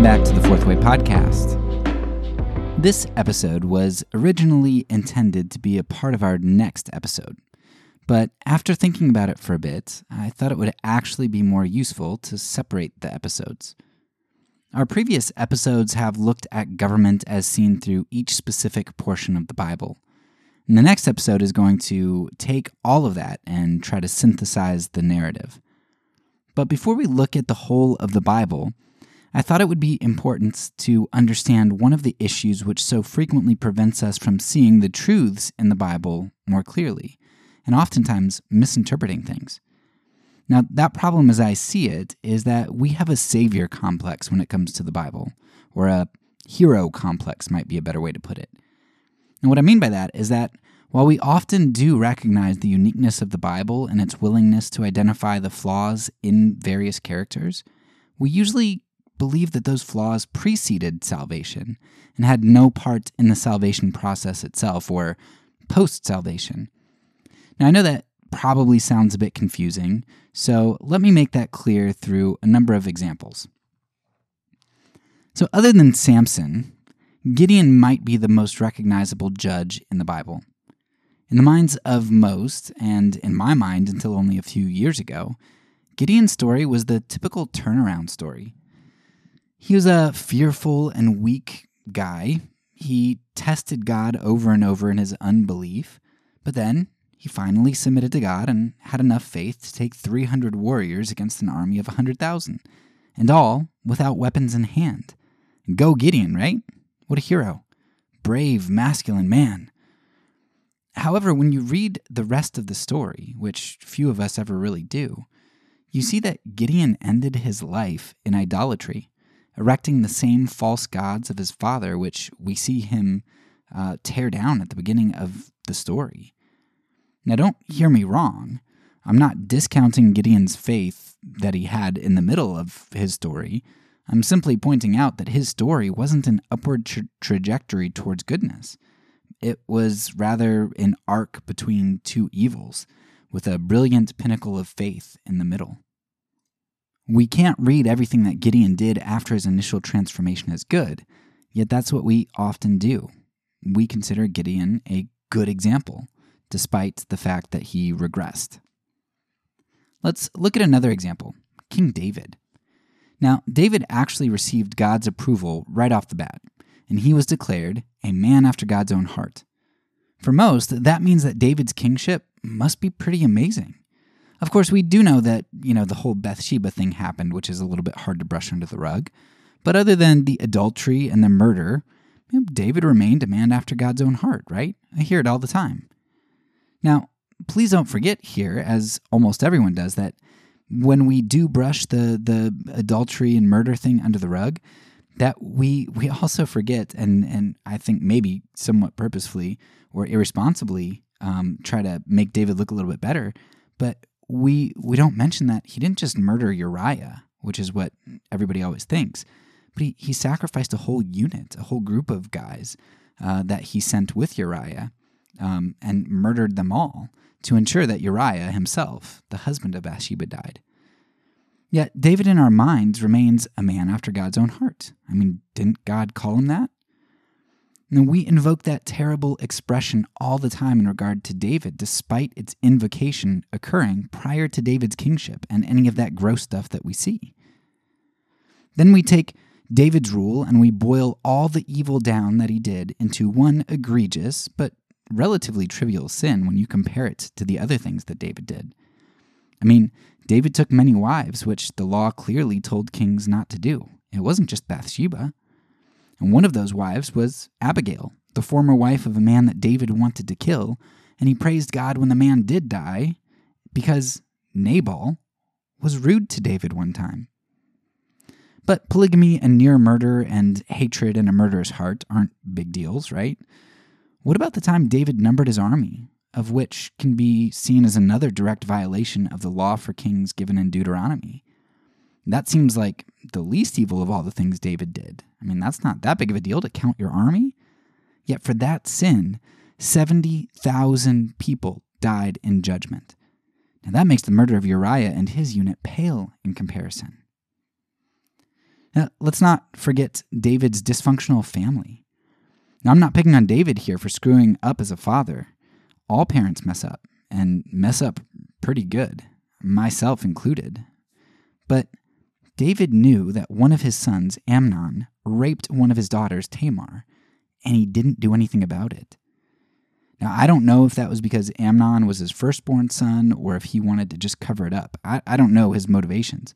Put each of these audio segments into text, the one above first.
Welcome back to the Fourth Way Podcast. This episode was originally intended to be a part of our next episode, but after thinking about it for a bit, I thought it would actually be more useful to separate the episodes. Our previous episodes have looked at government as seen through each specific portion of the Bible. And the next episode is going to take all of that and try to synthesize the narrative. But before we look at the whole of the Bible, I thought it would be important to understand one of the issues which so frequently prevents us from seeing the truths in the Bible more clearly, and oftentimes misinterpreting things. Now, that problem as I see it is that we have a savior complex when it comes to the Bible, or a hero complex might be a better way to put it. And what I mean by that is that while we often do recognize the uniqueness of the Bible and its willingness to identify the flaws in various characters, we usually believe that those flaws preceded salvation and had no part in the salvation process itself or post salvation. Now, I know that probably sounds a bit confusing, so let me make that clear through a number of examples. So, other than Samson, Gideon might be the most recognizable judge in the Bible. In the minds of most, and in my mind until only a few years ago, Gideon's story was the typical turnaround story. He was a fearful and weak guy. He tested God over and over in his unbelief, but then he finally submitted to God and had enough faith to take 300 warriors against an army of 100,000, and all without weapons in hand. Go Gideon, right? What a hero. Brave, masculine man. However, when you read the rest of the story, which few of us ever really do, you see that Gideon ended his life in idolatry, erecting the same false gods of his father, which we see him uh, tear down at the beginning of the story. Now, don't hear me wrong. I'm not discounting Gideon's faith that he had in the middle of his story. I'm simply pointing out that his story wasn't an upward tra- trajectory towards goodness. It was rather an arc between two evils, with a brilliant pinnacle of faith in the middle. We can't read everything that Gideon did after his initial transformation as good, yet that's what we often do. We consider Gideon a good example, despite the fact that he regressed. Let's look at another example King David. Now, David actually received God's approval right off the bat and he was declared a man after God's own heart. For most, that means that David's kingship must be pretty amazing. Of course, we do know that, you know, the whole Bathsheba thing happened, which is a little bit hard to brush under the rug. But other than the adultery and the murder, David remained a man after God's own heart, right? I hear it all the time. Now, please don't forget here, as almost everyone does, that when we do brush the, the adultery and murder thing under the rug, that we we also forget and and I think maybe somewhat purposefully or irresponsibly um, try to make David look a little bit better, but we we don't mention that he didn't just murder Uriah, which is what everybody always thinks, but he, he sacrificed a whole unit, a whole group of guys uh, that he sent with Uriah um, and murdered them all to ensure that Uriah himself, the husband of Bathsheba, died. Yet David in our minds remains a man after God's own heart. I mean, didn't God call him that? And we invoke that terrible expression all the time in regard to David, despite its invocation occurring prior to David's kingship and any of that gross stuff that we see. Then we take David's rule and we boil all the evil down that he did into one egregious but relatively trivial sin when you compare it to the other things that David did. I mean, David took many wives, which the law clearly told kings not to do. It wasn't just Bathsheba. And one of those wives was Abigail, the former wife of a man that David wanted to kill, and he praised God when the man did die because Nabal was rude to David one time. But polygamy and near murder and hatred and a murderous heart aren't big deals, right? What about the time David numbered his army? of which can be seen as another direct violation of the law for kings given in Deuteronomy. That seems like the least evil of all the things David did. I mean, that's not that big of a deal to count your army. Yet for that sin, 70,000 people died in judgment. Now that makes the murder of Uriah and his unit pale in comparison. Now, let's not forget David's dysfunctional family. Now, I'm not picking on David here for screwing up as a father. All parents mess up, and mess up pretty good, myself included. But David knew that one of his sons, Amnon, raped one of his daughters, Tamar, and he didn't do anything about it. Now, I don't know if that was because Amnon was his firstborn son or if he wanted to just cover it up. I, I don't know his motivations,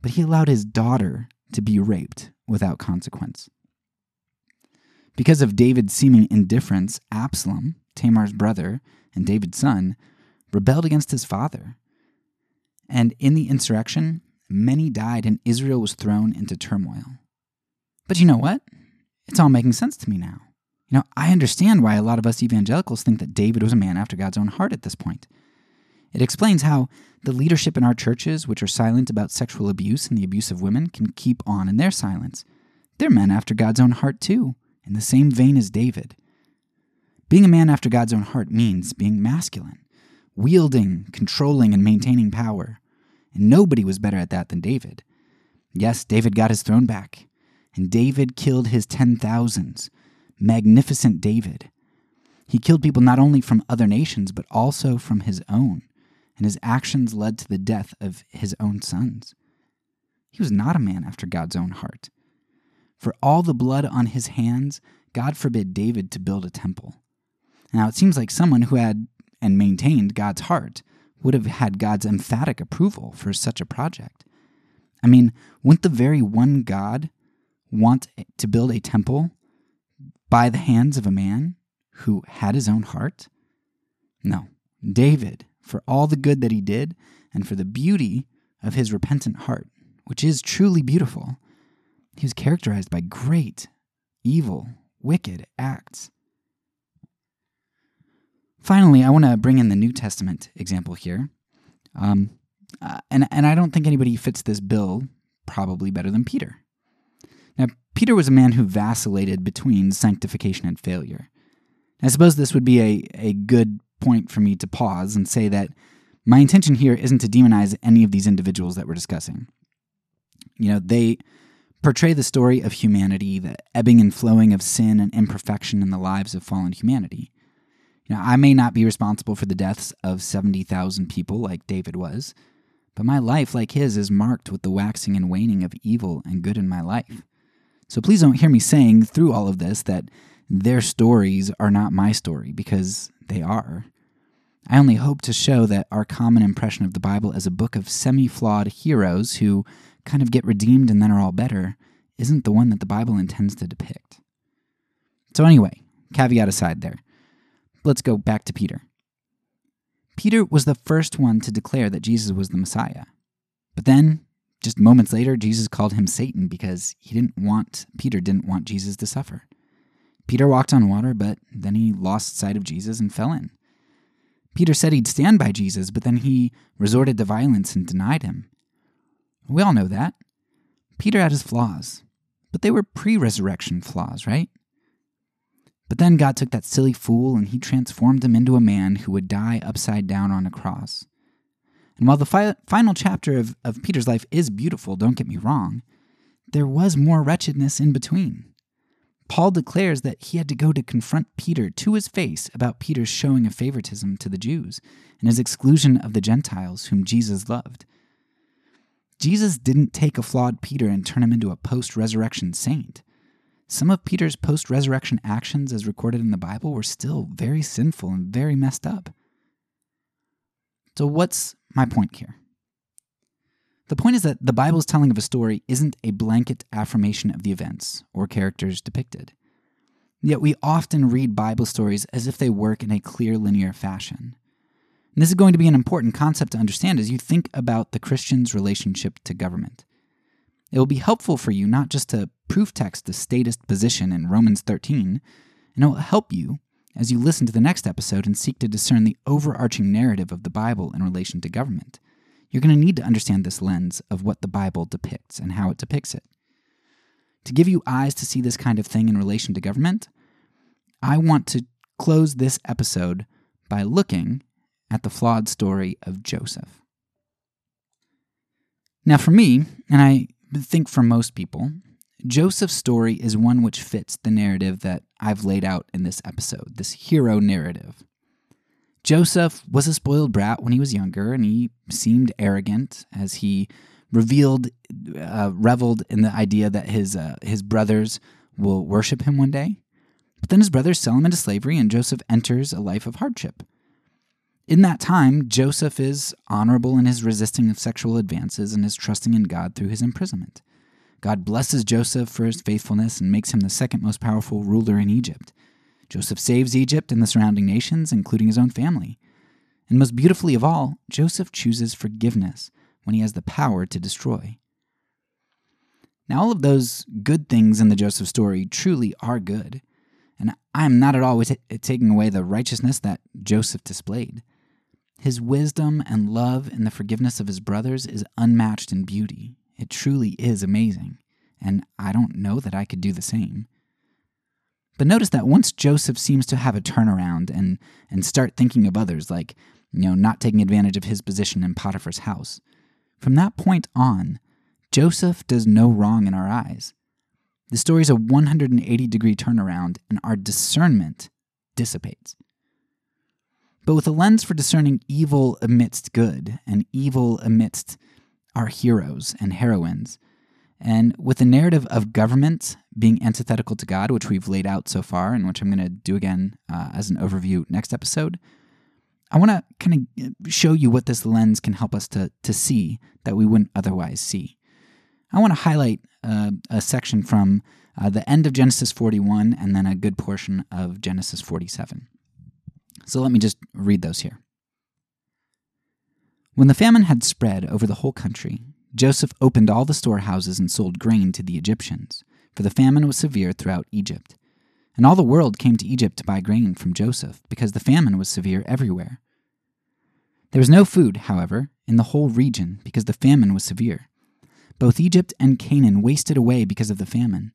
but he allowed his daughter to be raped without consequence. Because of David's seeming indifference, Absalom, Tamar's brother and David's son, rebelled against his father. And in the insurrection, many died and Israel was thrown into turmoil. But you know what? It's all making sense to me now. You know, I understand why a lot of us evangelicals think that David was a man after God's own heart at this point. It explains how the leadership in our churches, which are silent about sexual abuse and the abuse of women, can keep on in their silence. They're men after God's own heart, too, in the same vein as David. Being a man after God's own heart means being masculine, wielding, controlling, and maintaining power. And nobody was better at that than David. Yes, David got his throne back, and David killed his ten thousands. Magnificent David. He killed people not only from other nations, but also from his own, and his actions led to the death of his own sons. He was not a man after God's own heart. For all the blood on his hands, God forbid David to build a temple. Now, it seems like someone who had and maintained God's heart would have had God's emphatic approval for such a project. I mean, wouldn't the very one God want to build a temple by the hands of a man who had his own heart? No. David, for all the good that he did and for the beauty of his repentant heart, which is truly beautiful, he was characterized by great, evil, wicked acts. Finally, I want to bring in the New Testament example here. Um, uh, and, and I don't think anybody fits this bill probably better than Peter. Now, Peter was a man who vacillated between sanctification and failure. I suppose this would be a, a good point for me to pause and say that my intention here isn't to demonize any of these individuals that we're discussing. You know, they portray the story of humanity, the ebbing and flowing of sin and imperfection in the lives of fallen humanity. You know, I may not be responsible for the deaths of 70,000 people like David was, but my life, like his, is marked with the waxing and waning of evil and good in my life. So please don't hear me saying through all of this that their stories are not my story, because they are. I only hope to show that our common impression of the Bible as a book of semi flawed heroes who kind of get redeemed and then are all better isn't the one that the Bible intends to depict. So, anyway, caveat aside there let's go back to Peter. Peter was the first one to declare that Jesus was the Messiah. But then, just moments later, Jesus called him Satan because he didn't want, Peter didn't want Jesus to suffer. Peter walked on water, but then he lost sight of Jesus and fell in. Peter said he'd stand by Jesus, but then he resorted to violence and denied him. We all know that. Peter had his flaws, but they were pre resurrection flaws, right? But then God took that silly fool and he transformed him into a man who would die upside down on a cross. And while the fi- final chapter of, of Peter's life is beautiful, don't get me wrong, there was more wretchedness in between. Paul declares that he had to go to confront Peter to his face about Peter's showing of favoritism to the Jews and his exclusion of the Gentiles whom Jesus loved. Jesus didn't take a flawed Peter and turn him into a post resurrection saint. Some of Peter's post resurrection actions, as recorded in the Bible, were still very sinful and very messed up. So, what's my point here? The point is that the Bible's telling of a story isn't a blanket affirmation of the events or characters depicted. Yet we often read Bible stories as if they work in a clear linear fashion. And this is going to be an important concept to understand as you think about the Christian's relationship to government. It will be helpful for you not just to proof text the statist position in Romans 13, and it will help you as you listen to the next episode and seek to discern the overarching narrative of the Bible in relation to government. You're going to need to understand this lens of what the Bible depicts and how it depicts it. To give you eyes to see this kind of thing in relation to government, I want to close this episode by looking at the flawed story of Joseph. Now, for me, and I think for most people, Joseph's story is one which fits the narrative that I've laid out in this episode, this hero narrative. Joseph was a spoiled brat when he was younger, and he seemed arrogant as he revealed, uh, reveled in the idea that his uh, his brothers will worship him one day. But then his brothers sell him into slavery, and Joseph enters a life of hardship. In that time, Joseph is honorable in his resisting of sexual advances and his trusting in God through his imprisonment. God blesses Joseph for his faithfulness and makes him the second most powerful ruler in Egypt. Joseph saves Egypt and the surrounding nations, including his own family. And most beautifully of all, Joseph chooses forgiveness when he has the power to destroy. Now, all of those good things in the Joseph story truly are good, and I am not at all t- taking away the righteousness that Joseph displayed. His wisdom and love in the forgiveness of his brothers is unmatched in beauty. It truly is amazing, and I don't know that I could do the same. But notice that once Joseph seems to have a turnaround and, and start thinking of others, like, you know, not taking advantage of his position in Potiphar's house, from that point on, Joseph does no wrong in our eyes. The story is a 180 degree turnaround, and our discernment dissipates. But with a lens for discerning evil amidst good and evil amidst our heroes and heroines, and with the narrative of government being antithetical to God, which we've laid out so far, and which I'm going to do again uh, as an overview next episode, I want to kind of show you what this lens can help us to, to see that we wouldn't otherwise see. I want to highlight uh, a section from uh, the end of Genesis 41 and then a good portion of Genesis 47. So let me just read those here. When the famine had spread over the whole country, Joseph opened all the storehouses and sold grain to the Egyptians, for the famine was severe throughout Egypt. And all the world came to Egypt to buy grain from Joseph, because the famine was severe everywhere. There was no food, however, in the whole region, because the famine was severe. Both Egypt and Canaan wasted away because of the famine.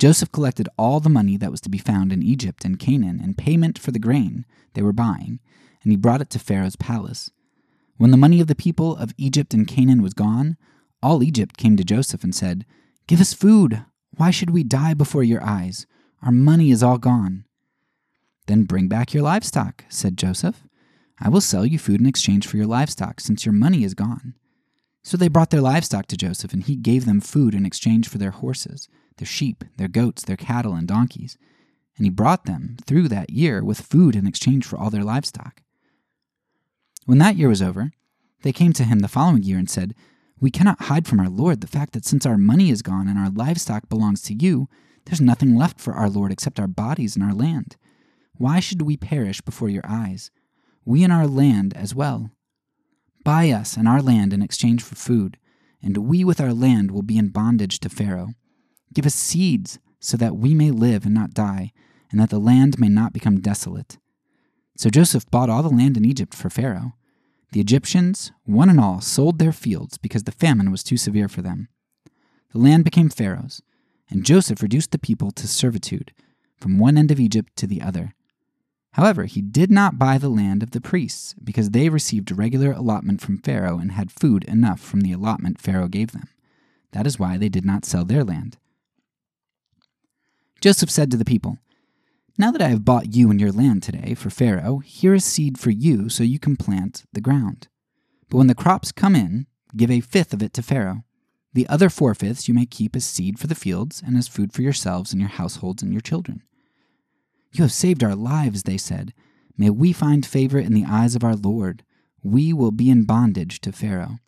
Joseph collected all the money that was to be found in Egypt and Canaan in payment for the grain they were buying, and he brought it to Pharaoh's palace. When the money of the people of Egypt and Canaan was gone, all Egypt came to Joseph and said, Give us food. Why should we die before your eyes? Our money is all gone. Then bring back your livestock, said Joseph. I will sell you food in exchange for your livestock, since your money is gone. So they brought their livestock to Joseph, and he gave them food in exchange for their horses, their sheep, their goats, their cattle, and donkeys. And he brought them through that year with food in exchange for all their livestock. When that year was over, they came to him the following year and said, We cannot hide from our Lord the fact that since our money is gone and our livestock belongs to you, there's nothing left for our Lord except our bodies and our land. Why should we perish before your eyes? We and our land as well. Buy us and our land in exchange for food, and we with our land will be in bondage to Pharaoh. Give us seeds so that we may live and not die, and that the land may not become desolate. So Joseph bought all the land in Egypt for Pharaoh. The Egyptians, one and all, sold their fields because the famine was too severe for them. The land became Pharaoh's, and Joseph reduced the people to servitude from one end of Egypt to the other. However, he did not buy the land of the priests because they received a regular allotment from Pharaoh and had food enough from the allotment Pharaoh gave them. That is why they did not sell their land. Joseph said to the people, Now that I have bought you and your land today for Pharaoh, here is seed for you so you can plant the ground. But when the crops come in, give a fifth of it to Pharaoh. The other four fifths you may keep as seed for the fields and as food for yourselves and your households and your children. You have saved our lives, they said. May we find favor in the eyes of our Lord. We will be in bondage to Pharaoh.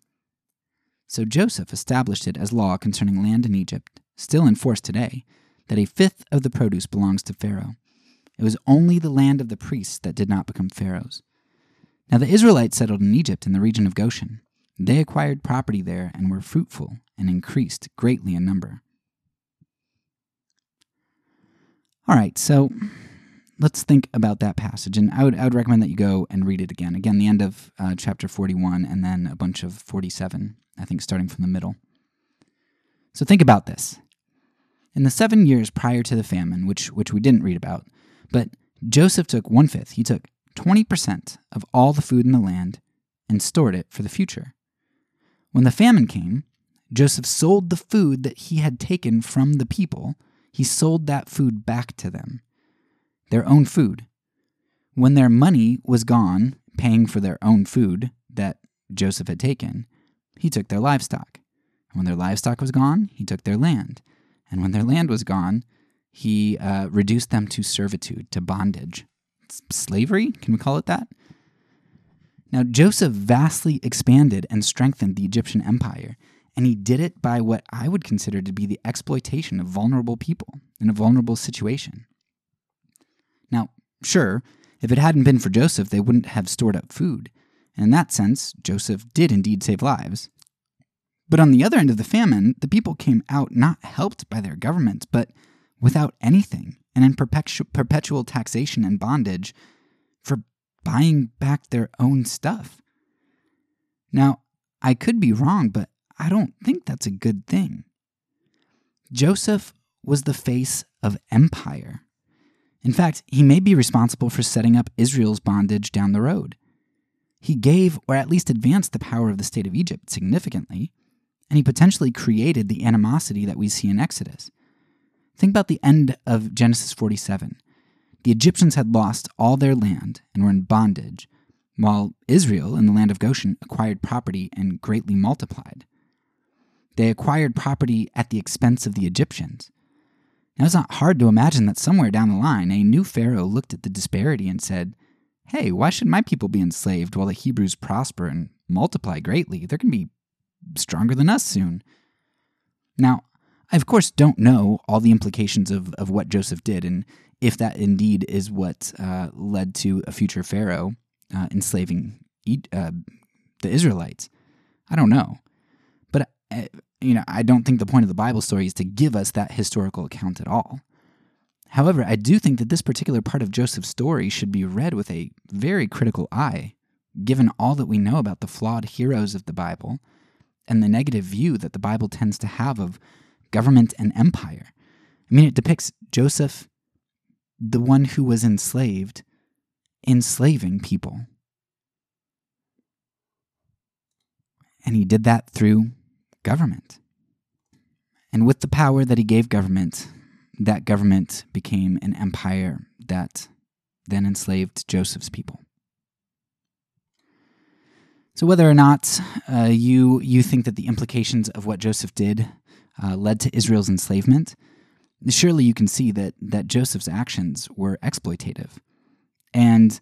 So Joseph established it as law concerning land in Egypt, still in force today, that a fifth of the produce belongs to Pharaoh. It was only the land of the priests that did not become Pharaoh's. Now the Israelites settled in Egypt in the region of Goshen. They acquired property there and were fruitful and increased greatly in number. All right, so let's think about that passage. And I would, I would recommend that you go and read it again. Again, the end of uh, chapter 41 and then a bunch of 47, I think starting from the middle. So think about this. In the seven years prior to the famine, which, which we didn't read about, but Joseph took one fifth, he took 20% of all the food in the land and stored it for the future. When the famine came, Joseph sold the food that he had taken from the people, he sold that food back to them, their own food. When their money was gone, paying for their own food that Joseph had taken, he took their livestock. And when their livestock was gone, he took their land. And when their land was gone, he uh, reduced them to servitude, to bondage. Slavery? Can we call it that? Now, Joseph vastly expanded and strengthened the Egyptian empire, and he did it by what I would consider to be the exploitation of vulnerable people in a vulnerable situation. Now, sure, if it hadn't been for Joseph, they wouldn't have stored up food. And in that sense, Joseph did indeed save lives. But on the other end of the famine, the people came out not helped by their government, but without anything, and in perpetu- perpetual taxation and bondage for buying back their own stuff. Now, I could be wrong, but I don't think that's a good thing. Joseph was the face of empire. In fact, he may be responsible for setting up Israel's bondage down the road. He gave, or at least advanced, the power of the state of Egypt significantly, and he potentially created the animosity that we see in Exodus. Think about the end of Genesis 47. The Egyptians had lost all their land and were in bondage, while Israel, in the land of Goshen, acquired property and greatly multiplied. They acquired property at the expense of the Egyptians. Now, it's not hard to imagine that somewhere down the line, a new Pharaoh looked at the disparity and said, Hey, why should my people be enslaved while the Hebrews prosper and multiply greatly? They're going to be stronger than us soon. Now, I of course don't know all the implications of, of what Joseph did and if that indeed is what uh, led to a future Pharaoh uh, enslaving uh, the Israelites. I don't know. But, uh, you know, I don't think the point of the Bible story is to give us that historical account at all. However, I do think that this particular part of Joseph's story should be read with a very critical eye, given all that we know about the flawed heroes of the Bible and the negative view that the Bible tends to have of government and empire. I mean, it depicts Joseph, the one who was enslaved, enslaving people. And he did that through government. And with the power that he gave government, that government became an empire that then enslaved Joseph's people. So, whether or not uh, you you think that the implications of what Joseph did uh, led to Israel's enslavement, surely you can see that that Joseph's actions were exploitative, and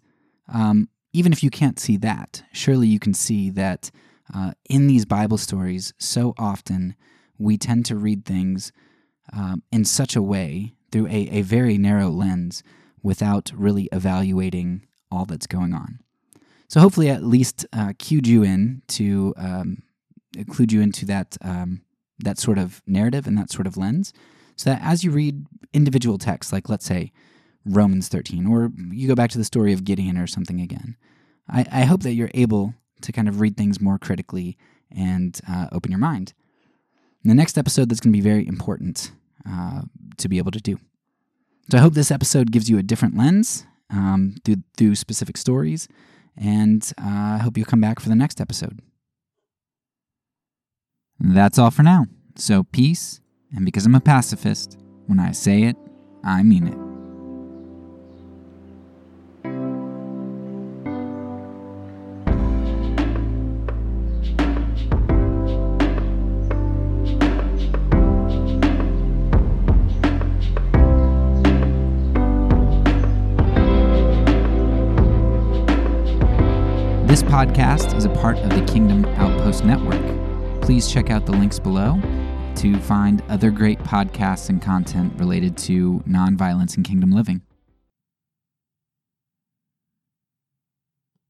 um, even if you can't see that, surely you can see that uh, in these Bible stories, so often we tend to read things um, in such a way through a, a very narrow lens without really evaluating all that's going on. So hopefully, at least uh, cued you in to um, include you into that um, that sort of narrative and that sort of lens, so that as you read individual texts, like let's say Romans 13, or you go back to the story of Gideon or something again, I, I hope that you're able to kind of read things more critically and uh, open your mind. In the next episode, that's going to be very important uh, to be able to do. So I hope this episode gives you a different lens um, through, through specific stories, and uh, I hope you'll come back for the next episode. That's all for now. So peace, and because I'm a pacifist, when I say it, I mean it. This podcast is a part of the Kingdom Outpost Network. Please check out the links below to find other great podcasts and content related to nonviolence and kingdom living.